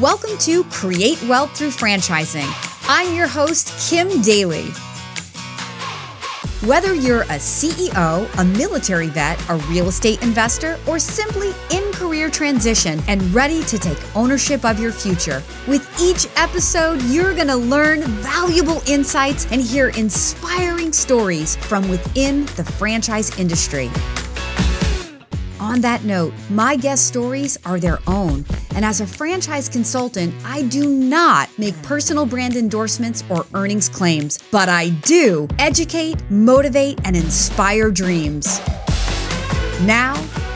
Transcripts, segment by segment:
Welcome to Create Wealth Through Franchising. I'm your host, Kim Daly. Whether you're a CEO, a military vet, a real estate investor, or simply in career transition and ready to take ownership of your future, with each episode, you're going to learn valuable insights and hear inspiring stories from within the franchise industry. On that note, my guest stories are their own. And as a franchise consultant, I do not make personal brand endorsements or earnings claims, but I do educate, motivate, and inspire dreams. Now,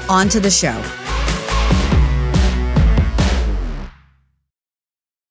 on to the show.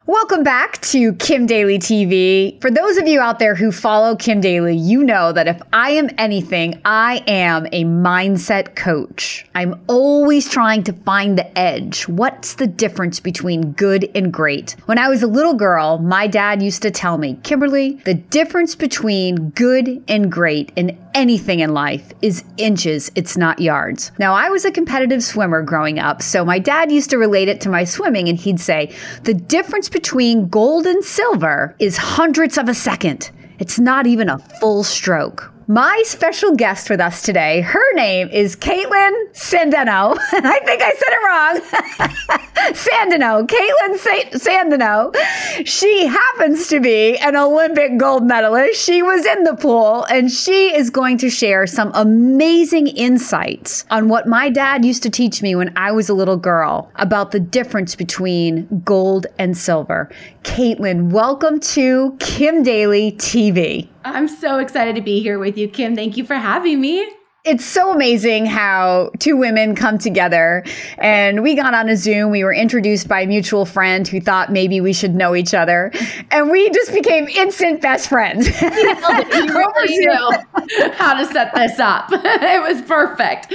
Welcome back to Kim Daly TV. For those of you out there who follow Kim Daly, you know that if I am anything, I am a mindset coach. I'm always trying to find the edge. What's the difference between good and great? When I was a little girl, my dad used to tell me, Kimberly, the difference between good and great in anything in life is inches, it's not yards. Now, I was a competitive swimmer growing up, so my dad used to relate it to my swimming, and he'd say, the difference between gold and silver is hundredths of a second. It's not even a full stroke. My special guest with us today, her name is Kaitlin Sandeno. I think I said it wrong. Sandeno, Kaitlin Sa- Sandeno. She happens to be an Olympic gold medalist. She was in the pool and she is going to share some amazing insights on what my dad used to teach me when I was a little girl about the difference between gold and silver. Kaitlin, welcome to Kim Daly TV. I'm so excited to be here with you, Kim. Thank you for having me. It's so amazing how two women come together. And we got on a zoom. We were introduced by a mutual friend who thought maybe we should know each other. And we just became instant best friends. You really knew how to set this up. It was perfect.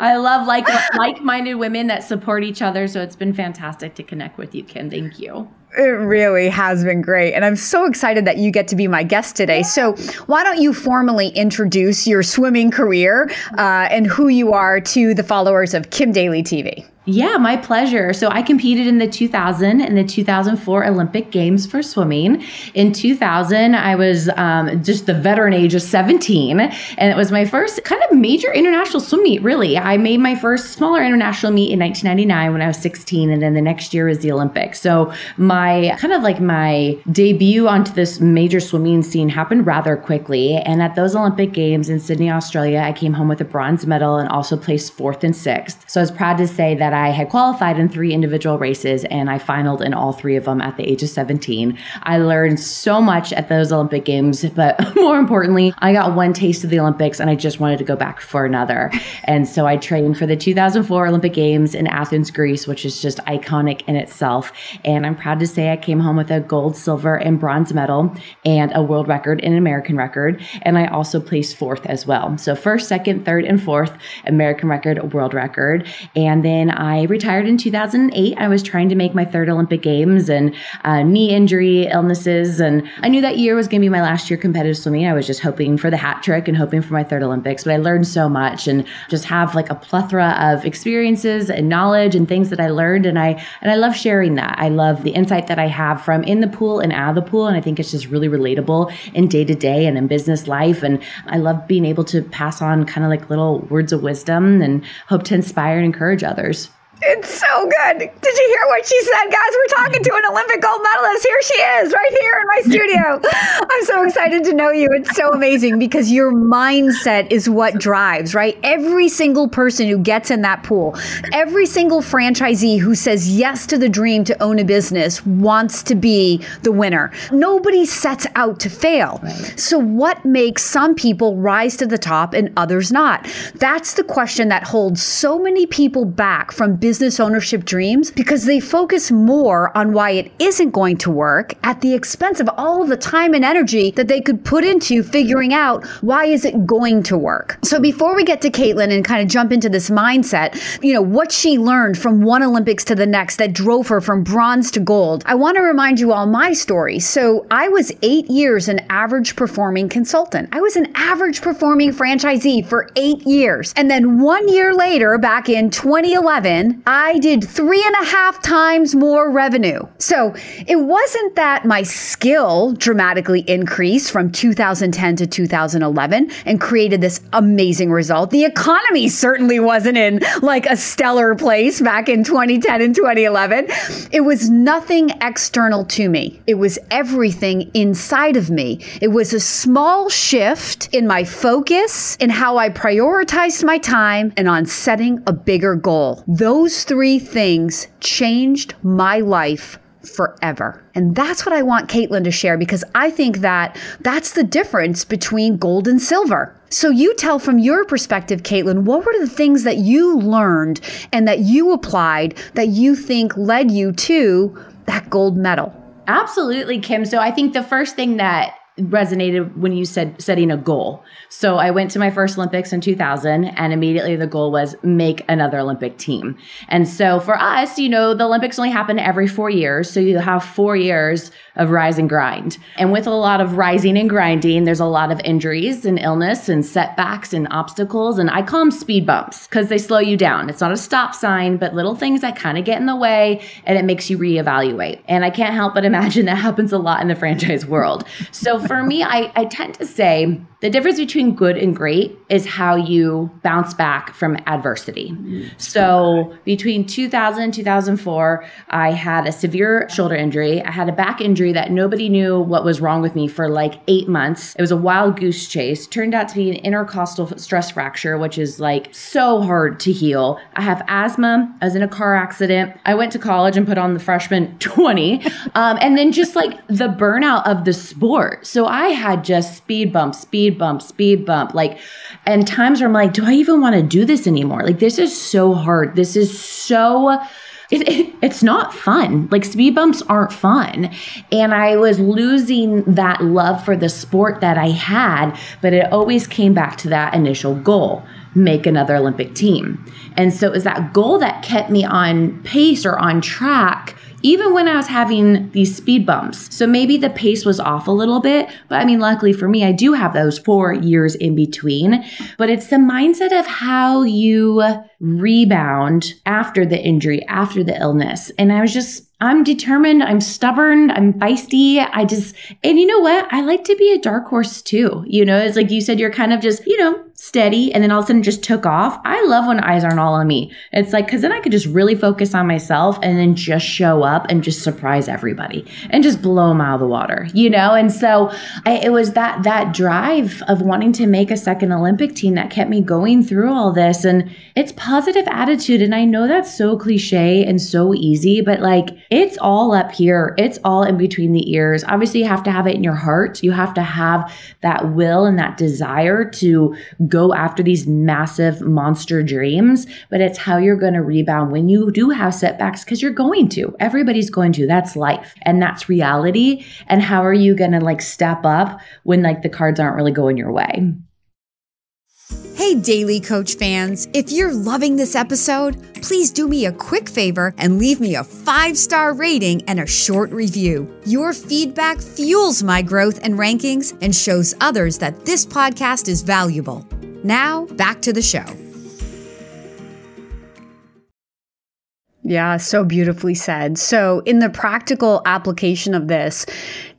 I love like like-minded women that support each other. So it's been fantastic to connect with you kim. Thank you it really has been great. And I'm so excited that you get to be my guest today. So, why don't you formally introduce your swimming career uh, and who you are to the followers of Kim Daly TV? Yeah, my pleasure. So I competed in the 2000 and the 2004 Olympic Games for swimming. In 2000, I was um, just the veteran age of 17, and it was my first kind of major international swim meet, really. I made my first smaller international meet in 1999 when I was 16, and then the next year was the Olympics. So my kind of like my debut onto this major swimming scene happened rather quickly. And at those Olympic Games in Sydney, Australia, I came home with a bronze medal and also placed fourth and sixth. So I was proud to say that I had qualified in three individual races and I finaled in all three of them at the age of 17. I learned so much at those Olympic Games, but more importantly, I got one taste of the Olympics and I just wanted to go back for another. And so I trained for the 2004 Olympic Games in Athens, Greece, which is just iconic in itself. And I'm proud to say I came home with a gold, silver, and bronze medal and a world record and an American record. And I also placed fourth as well. So first, second, third, and fourth, American record, world record. And then I retired in 2008. I was trying to make my third Olympic Games and uh, knee injury, illnesses. And I knew that year was going to be my last year competitive swimming. I was just hoping for the hat trick and hoping for my third Olympics. But I learned so much and just have like a plethora of experiences and knowledge and things that I learned. And I, and I love sharing that. I love the insight that I have from in the pool and out of the pool. And I think it's just really relatable in day to day and in business life. And I love being able to pass on kind of like little words of wisdom and hope to inspire and encourage others. It's so good. Did you hear what she said, guys? We're talking to an Olympic gold medalist. Here she is, right here in my studio. I'm so excited to know you. It's so amazing because your mindset is what drives, right? Every single person who gets in that pool, every single franchisee who says yes to the dream to own a business wants to be the winner. Nobody sets out to fail. Right. So, what makes some people rise to the top and others not? That's the question that holds so many people back from business ownership dreams because they focus more on why it isn't going to work at the expense of all the time and energy that they could put into figuring out why is it going to work. So before we get to Kaitlin and kind of jump into this mindset, you know, what she learned from one Olympics to the next that drove her from bronze to gold, I want to remind you all my story. So I was eight years an average performing consultant. I was an average performing franchisee for eight years. And then one year later, back in 2011, I did three and a half times more revenue. So it wasn't that my skill dramatically increased from 2010 to 2011 and created this amazing result. The economy certainly wasn't in like a stellar place back in 2010 and 2011. It was nothing external to me. It was everything inside of me. It was a small shift in my focus, in how I prioritized my time, and on setting a bigger goal. Those three things changed my life forever. And that's what I want Kaitlin to share because I think that that's the difference between gold and silver. So you tell from your perspective, Kaitlin, what were the things that you learned and that you applied that you think led you to that gold medal? Absolutely, Kim. So I think the first thing that resonated when you said setting a goal. So I went to my first Olympics in 2000 and immediately the goal was make another Olympic team. And so for us, you know, the Olympics only happen every 4 years, so you have 4 years of rise and grind. And with a lot of rising and grinding, there's a lot of injuries and illness and setbacks and obstacles and I call them speed bumps because they slow you down. It's not a stop sign, but little things that kind of get in the way and it makes you reevaluate. And I can't help but imagine that happens a lot in the franchise world. So for me, I, I tend to say the difference between good and great is how you bounce back from adversity. So between 2000 and 2004, I had a severe shoulder injury. I had a back injury that nobody knew what was wrong with me for like eight months. It was a wild goose chase. Turned out to be an intercostal stress fracture, which is like so hard to heal. I have asthma. I was in a car accident. I went to college and put on the freshman 20. Um, and then just like the burnout of the sport. So I had just speed bump, speed bump, speed bump. Like, and times where I'm like, do I even want to do this anymore? Like, this is so hard. This is so. It, it, it's not fun. Like speed bumps aren't fun. And I was losing that love for the sport that I had, but it always came back to that initial goal make another Olympic team. And so it was that goal that kept me on pace or on track even when I was having these speed bumps. So maybe the pace was off a little bit, but I mean, luckily for me, I do have those four years in between. But it's the mindset of how you rebound after the injury, after the illness. And I was just, I'm determined, I'm stubborn, I'm feisty. I just, and you know what? I like to be a dark horse too. You know, it's like you said, you're kind of just, you know, steady and then all of a sudden just took off. I love when eyes aren't all on me. It's like, cause then I could just really focus on myself and then just show up and just surprise everybody and just blow them out of the water, you know? And so I, it was that, that drive of wanting to make a second Olympic team that kept me going through all this. And it's positive attitude. And I know that's so cliche and so easy, but like it's all up here. It's all in between the ears. Obviously you have to have it in your heart. You have to have that will and that desire to go after these massive monster dreams, but it's how you're going to rebound when you do have setbacks because you're going to. Everybody's going to. That's life and that's reality. And how are you going to like step up when like the cards aren't really going your way? Hey, Daly Coach fans, if you're loving this episode, please do me a quick favor and leave me a five star rating and a short review. Your feedback fuels my growth and rankings and shows others that this podcast is valuable. Now, back to the show. Yeah, so beautifully said. So, in the practical application of this,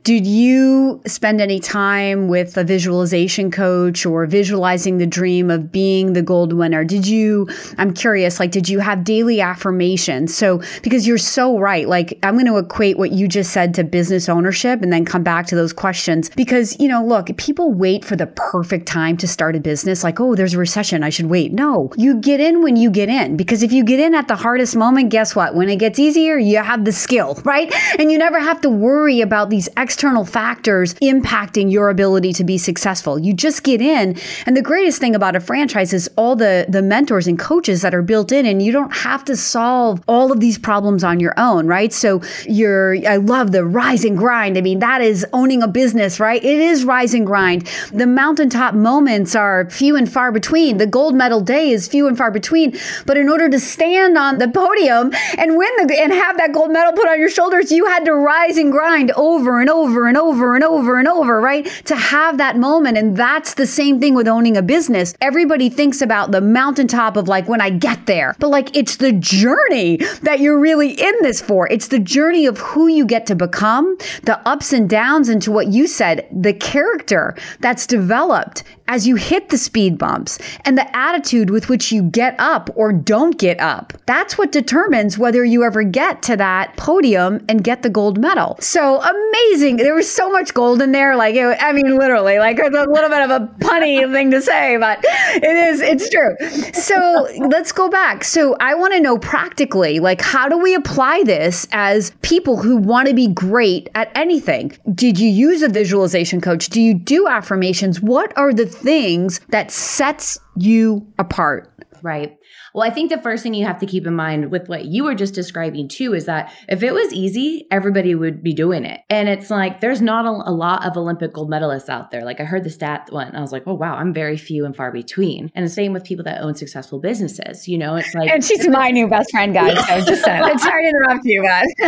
did you spend any time with a visualization coach or visualizing the dream of being the gold winner? Did you, I'm curious, like, did you have daily affirmations? So, because you're so right, like, I'm going to equate what you just said to business ownership and then come back to those questions. Because, you know, look, people wait for the perfect time to start a business, like, oh, there's a recession, I should wait. No, you get in when you get in. Because if you get in at the hardest moment, guess what? When it gets easier, you have the skill, right? And you never have to worry about these extra external factors impacting your ability to be successful. You just get in. And the greatest thing about a franchise is all the, the mentors and coaches that are built in, and you don't have to solve all of these problems on your own, right? So you're, I love the rise and grind. I mean, that is owning a business, right? It is rise and grind. The mountaintop moments are few and far between. The gold medal day is few and far between. But in order to stand on the podium and win the, and have that gold medal put on your shoulders, you had to rise and grind over and over over and over and over and over, right? To have that moment. And that's the same thing with owning a business. Everybody thinks about the mountaintop of like when I get there, but like it's the journey that you're really in this for. It's the journey of who you get to become, the ups and downs, and to what you said, the character that's developed as you hit the speed bumps and the attitude with which you get up or don't get up. That's what determines whether you ever get to that podium and get the gold medal. So amazing. There was so much gold in there. Like, it, I mean, literally, like it's a little bit of a punny thing to say, but it is, it's true. So let's go back. So I want to know practically, like, how do we apply this as people who want to be great at anything? Did you use a visualization coach? Do you do affirmations? What are the things that sets you apart. Right. Well, I think the first thing you have to keep in mind with what you were just describing too is that if it was easy, everybody would be doing it. And it's like there's not a, a lot of Olympic gold medalists out there. Like I heard the stat one, and I was like, oh wow, I'm very few and far between. And the same with people that own successful businesses. You know, it's like And she's my new best friend, guys. So just saying. I'm sorry to interrupt you guys.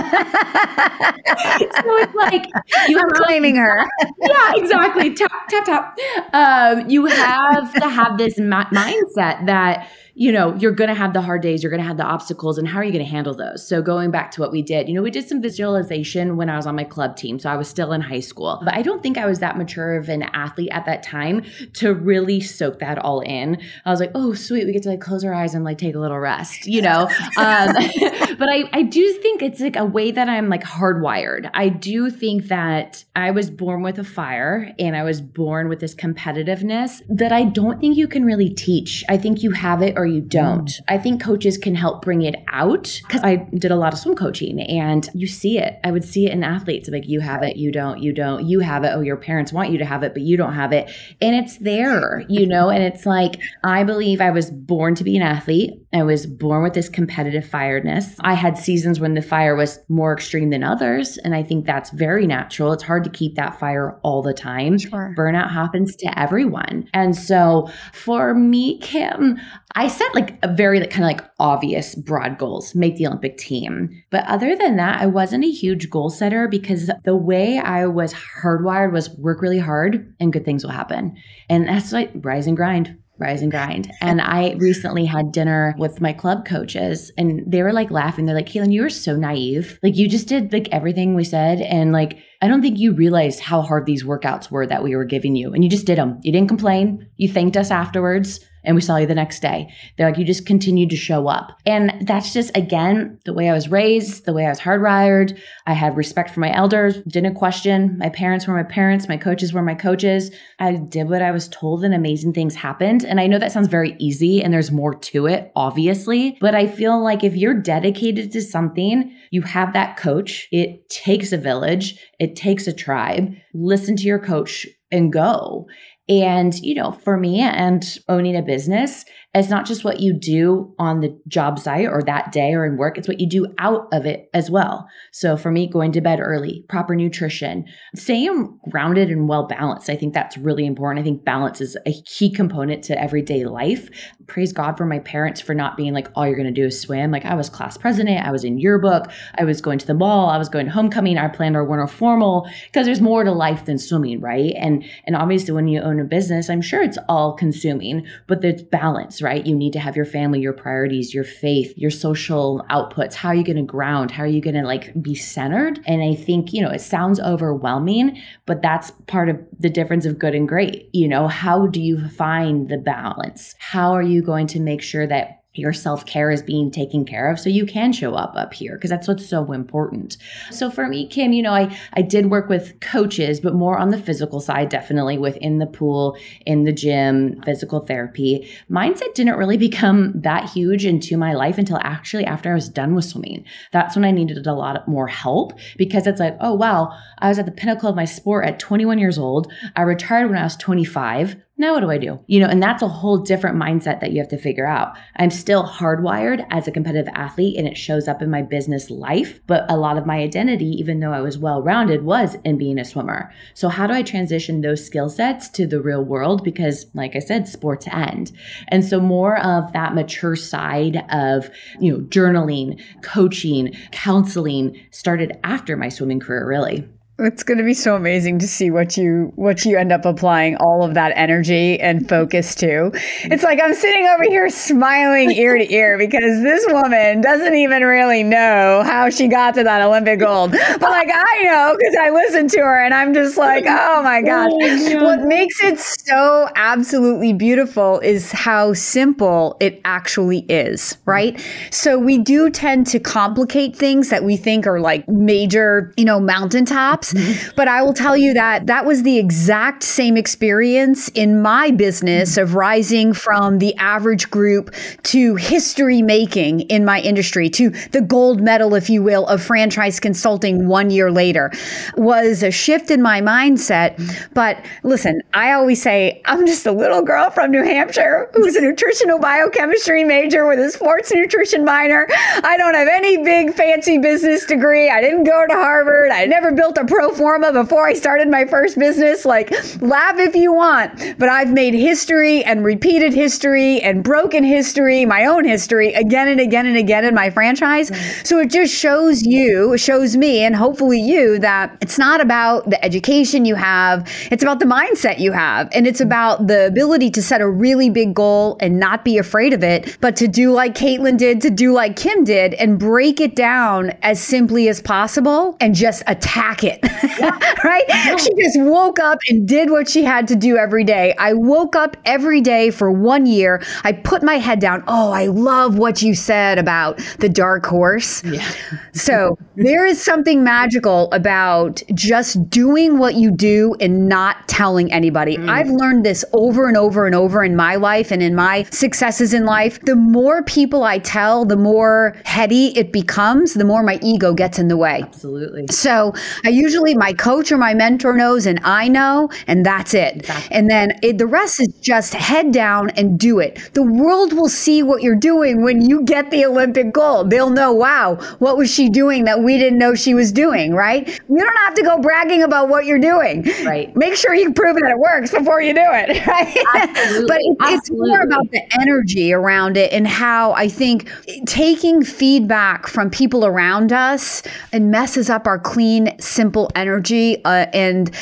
so it's like you I'm claiming her. yeah, exactly. Tap tap tap. Um, you have to have this ma- mindset that you know, you're going to have the hard days, you're going to have the obstacles, and how are you going to handle those? So, going back to what we did, you know, we did some visualization when I was on my club team. So, I was still in high school, but I don't think I was that mature of an athlete at that time to really soak that all in. I was like, oh, sweet, we get to like close our eyes and like take a little rest, you know? um, but I, I do think it's like a way that I'm like hardwired. I do think that I was born with a fire and I was born with this competitiveness that I don't think you can really teach. I think you have it or you don't. Mm. I think coaches can help bring it out because I did a lot of swim coaching and you see it. I would see it in athletes like, you have it, you don't, you don't, you have it. Oh, your parents want you to have it, but you don't have it. And it's there, you know? And it's like, I believe I was born to be an athlete. I was born with this competitive firedness. I had seasons when the fire was more extreme than others. And I think that's very natural. It's hard to keep that fire all the time. Sure. Burnout happens to everyone. And so for me, Kim, I set like a very like, kind of like obvious broad goals, make the Olympic team. But other than that, I wasn't a huge goal setter because the way I was hardwired was work really hard and good things will happen. And that's like rise and grind rise and grind. And I recently had dinner with my club coaches and they were like laughing. They're like, Kaylin, you were so naive. Like you just did like everything we said. And like, I don't think you realized how hard these workouts were that we were giving you. And you just did them. You didn't complain. You thanked us afterwards and we saw you the next day. They're like, you just continued to show up. And that's just, again, the way I was raised, the way I was hardwired. I had respect for my elders, didn't question. My parents were my parents, my coaches were my coaches. I did what I was told, and amazing things happened. And I know that sounds very easy, and there's more to it, obviously. But I feel like if you're dedicated to something, you have that coach. It takes a village, it takes a tribe. Listen to your coach and go. And, you know, for me and owning a business, it's not just what you do on the job site or that day or in work, it's what you do out of it as well. So for me, going to bed early, proper nutrition, staying grounded and well balanced. I think that's really important. I think balance is a key component to everyday life. Praise God for my parents for not being like, all you're going to do is swim. Like I was class president, I was in yearbook, I was going to the mall, I was going to homecoming, I planned our winter formal because there's more to life than swimming, right? And and obviously when you own a business, I'm sure it's all consuming, but there's balance right? You need to have your family, your priorities, your faith, your social outputs. How are you going to ground? How are you going to like be centered? And I think, you know, it sounds overwhelming, but that's part of the difference of good and great. You know, how do you find the balance? How are you going to make sure that your self care is being taken care of so you can show up up here because that's what's so important. So for me, Kim, you know, I, I did work with coaches, but more on the physical side, definitely within the pool, in the gym, physical therapy. Mindset didn't really become that huge into my life until actually after I was done with swimming. That's when I needed a lot more help because it's like, oh, wow, I was at the pinnacle of my sport at 21 years old. I retired when I was 25 now what do I do? You know, and that's a whole different mindset that you have to figure out. I'm still hardwired as a competitive athlete and it shows up in my business life, but a lot of my identity, even though I was well rounded, was in being a swimmer. So, how do I transition those skill sets to the real world? Because, like I said, sports end. And so, more of that mature side of, you know, journaling, coaching, counseling started after my swimming career, really. It's going to be so amazing to see what you what you end up applying all of that energy and focus to. It's like I'm sitting over here smiling ear to ear because this woman doesn't even really know how she got to that Olympic gold. But like I know because I listened to her and I'm just like, "Oh my gosh." Oh, what makes it so absolutely beautiful is how simple it actually is, right? So we do tend to complicate things that we think are like major, you know, mountaintops Mm-hmm. But I will tell you that that was the exact same experience in my business of rising from the average group to history making in my industry to the gold medal, if you will, of franchise consulting one year later was a shift in my mindset. But listen, I always say I'm just a little girl from New Hampshire who's a nutritional biochemistry major with a sports nutrition minor. I don't have any big fancy business degree. I didn't go to Harvard. I never built a pro forma before I started my first business. Like, laugh if you want, but I've made history and repeated history and broken history, my own history, again and again and again in my franchise. So it just shows you, shows me, and hopefully you that it's not about the education you have, it's about the mindset you have. And it's about the ability to set a really big goal and not be afraid of it, but to do like Kaitlin did, to do like Kim did, and break it down as simply as possible and just attack it. right? She just woke up and did what she had to do every day. I woke up every day for one year. I put my head down. Oh, I love what you said about the dark horse. Yeah. so there is something magical about just doing what you do and not telling anybody. Mm. I've learned this over and over and over in my life and in my successes in life. The more people I tell, the more heady it becomes, the more my ego gets in the way. Absolutely. So I usually my coach or my mentor knows and I know, and that's it. Exactly. And then it, the rest is just head down and do it. The world will see what you're doing when you get the Olympic gold. They'll know, wow, what was she doing that we didn't know she was doing, right? You don't have to go bragging about what you're doing. Right. Make sure you prove that it works before you do it, right? but it, it's more about the energy around it and how I think taking feedback from people around us and messes up our clean, simple energy uh, and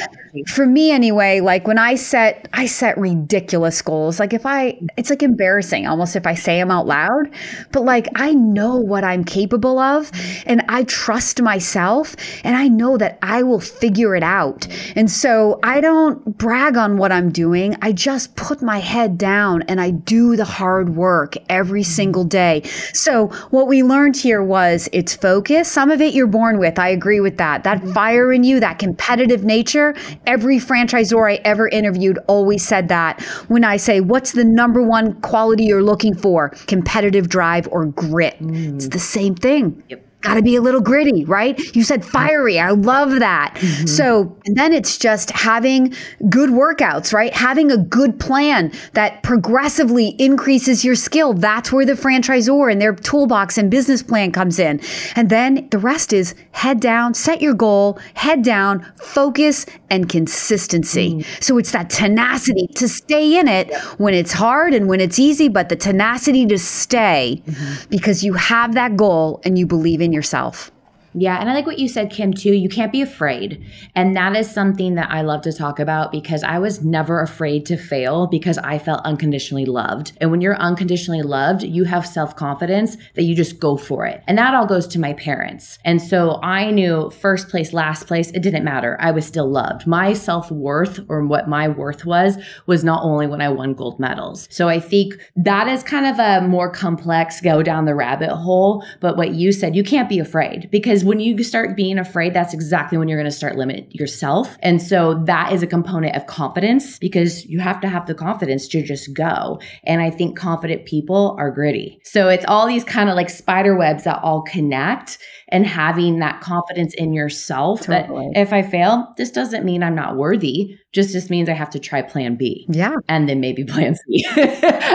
for me anyway like when i set i set ridiculous goals like if i it's like embarrassing almost if i say them out loud but like i know what i'm capable of and i trust myself and i know that i will figure it out and so i don't brag on what i'm doing i just put my head down and i do the hard work every single day. So what we learned here was it's focus some of it you're born with i agree with that that fire in you that competitive nature Every franchisor I ever interviewed always said that. When I say, what's the number one quality you're looking for? Competitive drive or grit. Mm. It's the same thing. Yep got to be a little gritty, right? You said fiery. I love that. Mm-hmm. So then it's just having good workouts, right? Having a good plan that progressively increases your skill. That's where the franchisor and their toolbox and business plan comes in. And then the rest is head down, set your goal, head down, focus and consistency. Mm-hmm. So it's that tenacity to stay in it when it's hard and when it's easy, but the tenacity to stay mm-hmm. because you have that goal and you believe in yourself. Yeah. And I like what you said, Kim, too. You can't be afraid. And that is something that I love to talk about because I was never afraid to fail because I felt unconditionally loved. And when you're unconditionally loved, you have self confidence that you just go for it. And that all goes to my parents. And so I knew first place, last place, it didn't matter. I was still loved. My self worth or what my worth was, was not only when I won gold medals. So I think that is kind of a more complex go down the rabbit hole. But what you said, you can't be afraid because when you start being afraid, that's exactly when you're going to start limit yourself. And so that is a component of confidence because you have to have the confidence to just go. And I think confident people are gritty. So it's all these kind of like spider webs that all connect and having that confidence in yourself totally. that if I fail, this doesn't mean I'm not worthy. Just just means I have to try plan B. Yeah. And then maybe plan C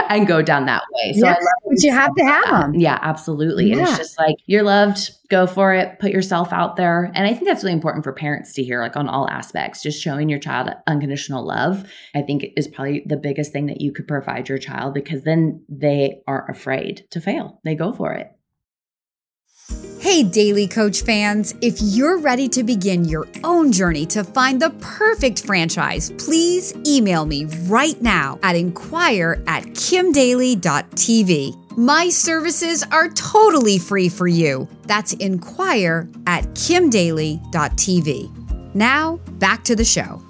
and go down that way. So yeah, but you have to have them. Yeah, absolutely. Yeah. And it's just like you're loved, go for it, put yourself out there. And I think that's really important for parents to hear, like on all aspects, just showing your child unconditional love, I think is probably the biggest thing that you could provide your child because then they aren't afraid to fail. They go for it. Hey, Daly Coach fans, if you're ready to begin your own journey to find the perfect franchise, please email me right now at inquire at kimdaly.tv. My services are totally free for you. That's inquire at kimdaly.tv. Now, back to the show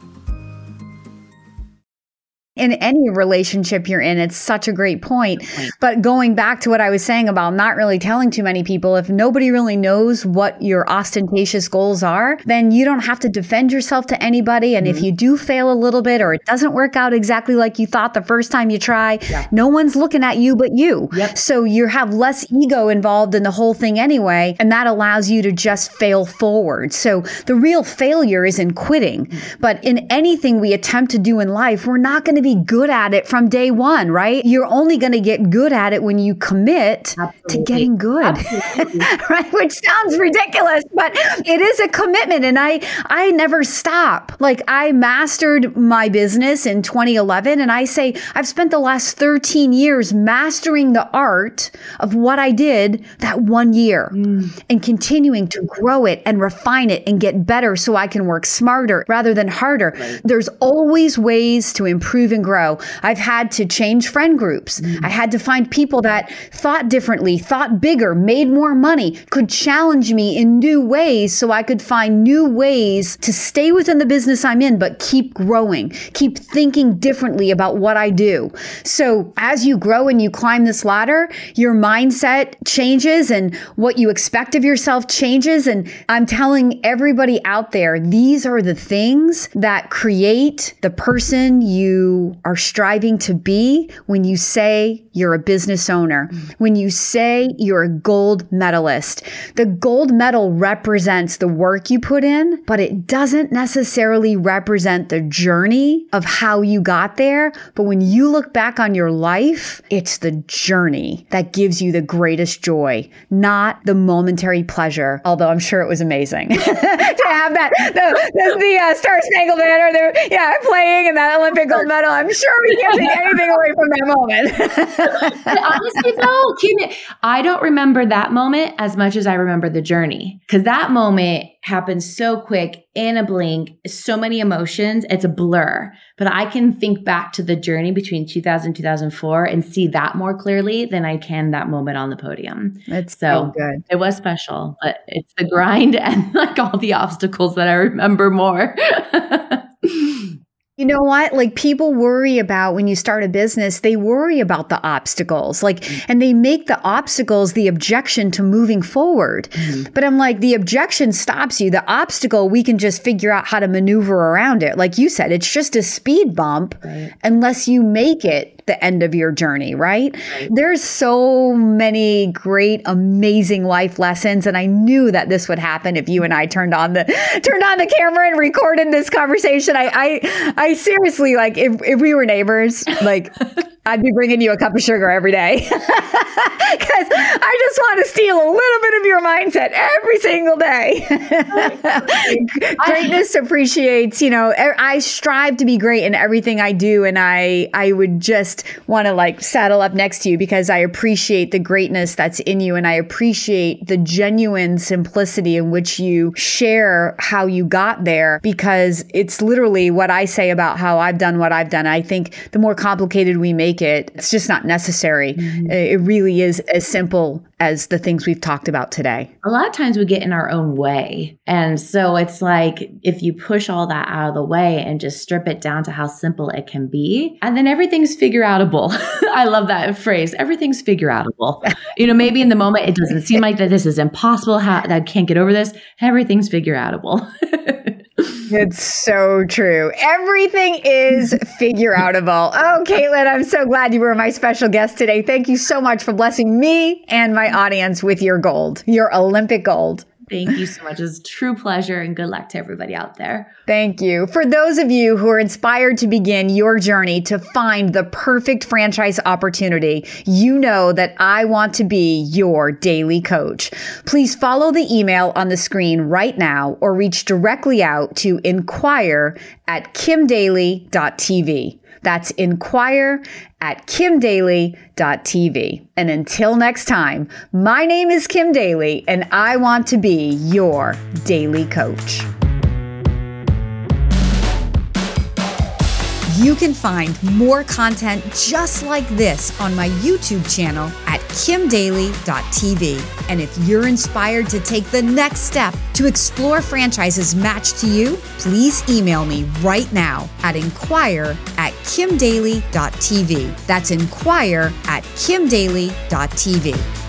in any relationship you're in, it's such a great point. But going back to what I was saying about not really telling too many people, if nobody really knows what your ostentatious goals are, then you don't have to defend yourself to anybody. And mm-hmm. if you do fail a little bit or it doesn't work out exactly like you thought the first time you try, yeah. no one's looking at you but you. Yep. So you have less ego involved in the whole thing anyway. And that allows you to just fail forward. So the real failure is in quitting. Mm-hmm. But in anything we attempt to do in life, we're not going to be good at it from day one, right? You're only going to get good at it when you commit Absolutely. to getting good, right? Which sounds ridiculous, but it is a commitment. And I, I never stop. Like I mastered my business in 2011. And I say I've spent the last 13 years mastering the art of what I did that one year mm. and continuing to grow it and refine it and get better so I can work smarter rather than harder. Right. There's always ways to improve and grow. I've had to change friend groups. Mm. I had to find people that thought differently, thought bigger, made more money, could challenge me in new ways so I could find new ways to stay within the business I'm in, but keep growing, keep thinking differently about what I do. So as you grow and you climb this ladder, your mindset changes and what you expect of yourself changes. And I'm telling everybody out there, these are the things that create the person you are striving to be when you say you're a business owner, when you say you're a gold medalist. The gold medal represents the work you put in, but it doesn't necessarily represent the journey of how you got there. But when you look back on your life, it's the journey that gives you the greatest joy, not the momentary pleasure. Although I'm sure it was amazing to have that, the, the, the uh, Star Spangled Banner, yeah, playing and that Olympic gold medal. I'm sure we can't take anything away from that moment. honestly, though, Kim, I don't remember that moment as much as I remember the journey because that moment happened so quick in a blink, so many emotions. It's a blur, but I can think back to the journey between 2000 and 2004 and see that more clearly than I can that moment on the podium. It's so good. It was special, but it's the grind and like all the obstacles that I remember more. You know what? Like people worry about when you start a business, they worry about the obstacles. Like, mm-hmm. and they make the obstacles the objection to moving forward. Mm-hmm. But I'm like, the objection stops you. The obstacle, we can just figure out how to maneuver around it. Like you said, it's just a speed bump right. unless you make it the end of your journey, right? right? There's so many great, amazing life lessons. And I knew that this would happen if you and I turned on the turned on the camera and recorded this conversation. I I, I seriously like if, if we were neighbors, like I'd be bringing you a cup of sugar every day because I just want to steal a little bit of your mindset every single day. Greatness appreciates, you know, I strive to be great in everything I do. And I, I would just want to like saddle up next to you because I appreciate the greatness that's in you. And I appreciate the genuine simplicity in which you share how you got there because it's literally what I say about how I've done what I've done. I think the more complicated we make make it. It's just not necessary. Mm-hmm. It really is as simple as the things we've talked about today. A lot of times we get in our own way. And so it's like if you push all that out of the way and just strip it down to how simple it can be, and then everything's figure outable. I love that phrase. Everything's figure outable. you know, maybe in the moment it doesn't seem like that this is impossible, how I can't get over this. Everything's figure outable. It's so true. Everything is figure outable. Oh, Kaitlin, I'm so glad you were my special guest today. Thank you so much for blessing me and my audience with your gold, your Olympic gold. Thank you so much. It's a true pleasure and good luck to everybody out there. Thank you. For those of you who are inspired to begin your journey to find the perfect franchise opportunity, you know that I want to be your daily coach. Please follow the email on the screen right now or reach directly out to inquire at kimdaly.tv. That's inquire at kimdaly.tv. And until next time, my name is Kim Daly, and I want to be your daily coach. You can find more content just like this on my YouTube channel at kimdaly.tv. And if you're inspired to take the next step to explore franchises matched to you, please email me right now at inquire at kimdaly.tv. That's inquire at kimdaly.tv.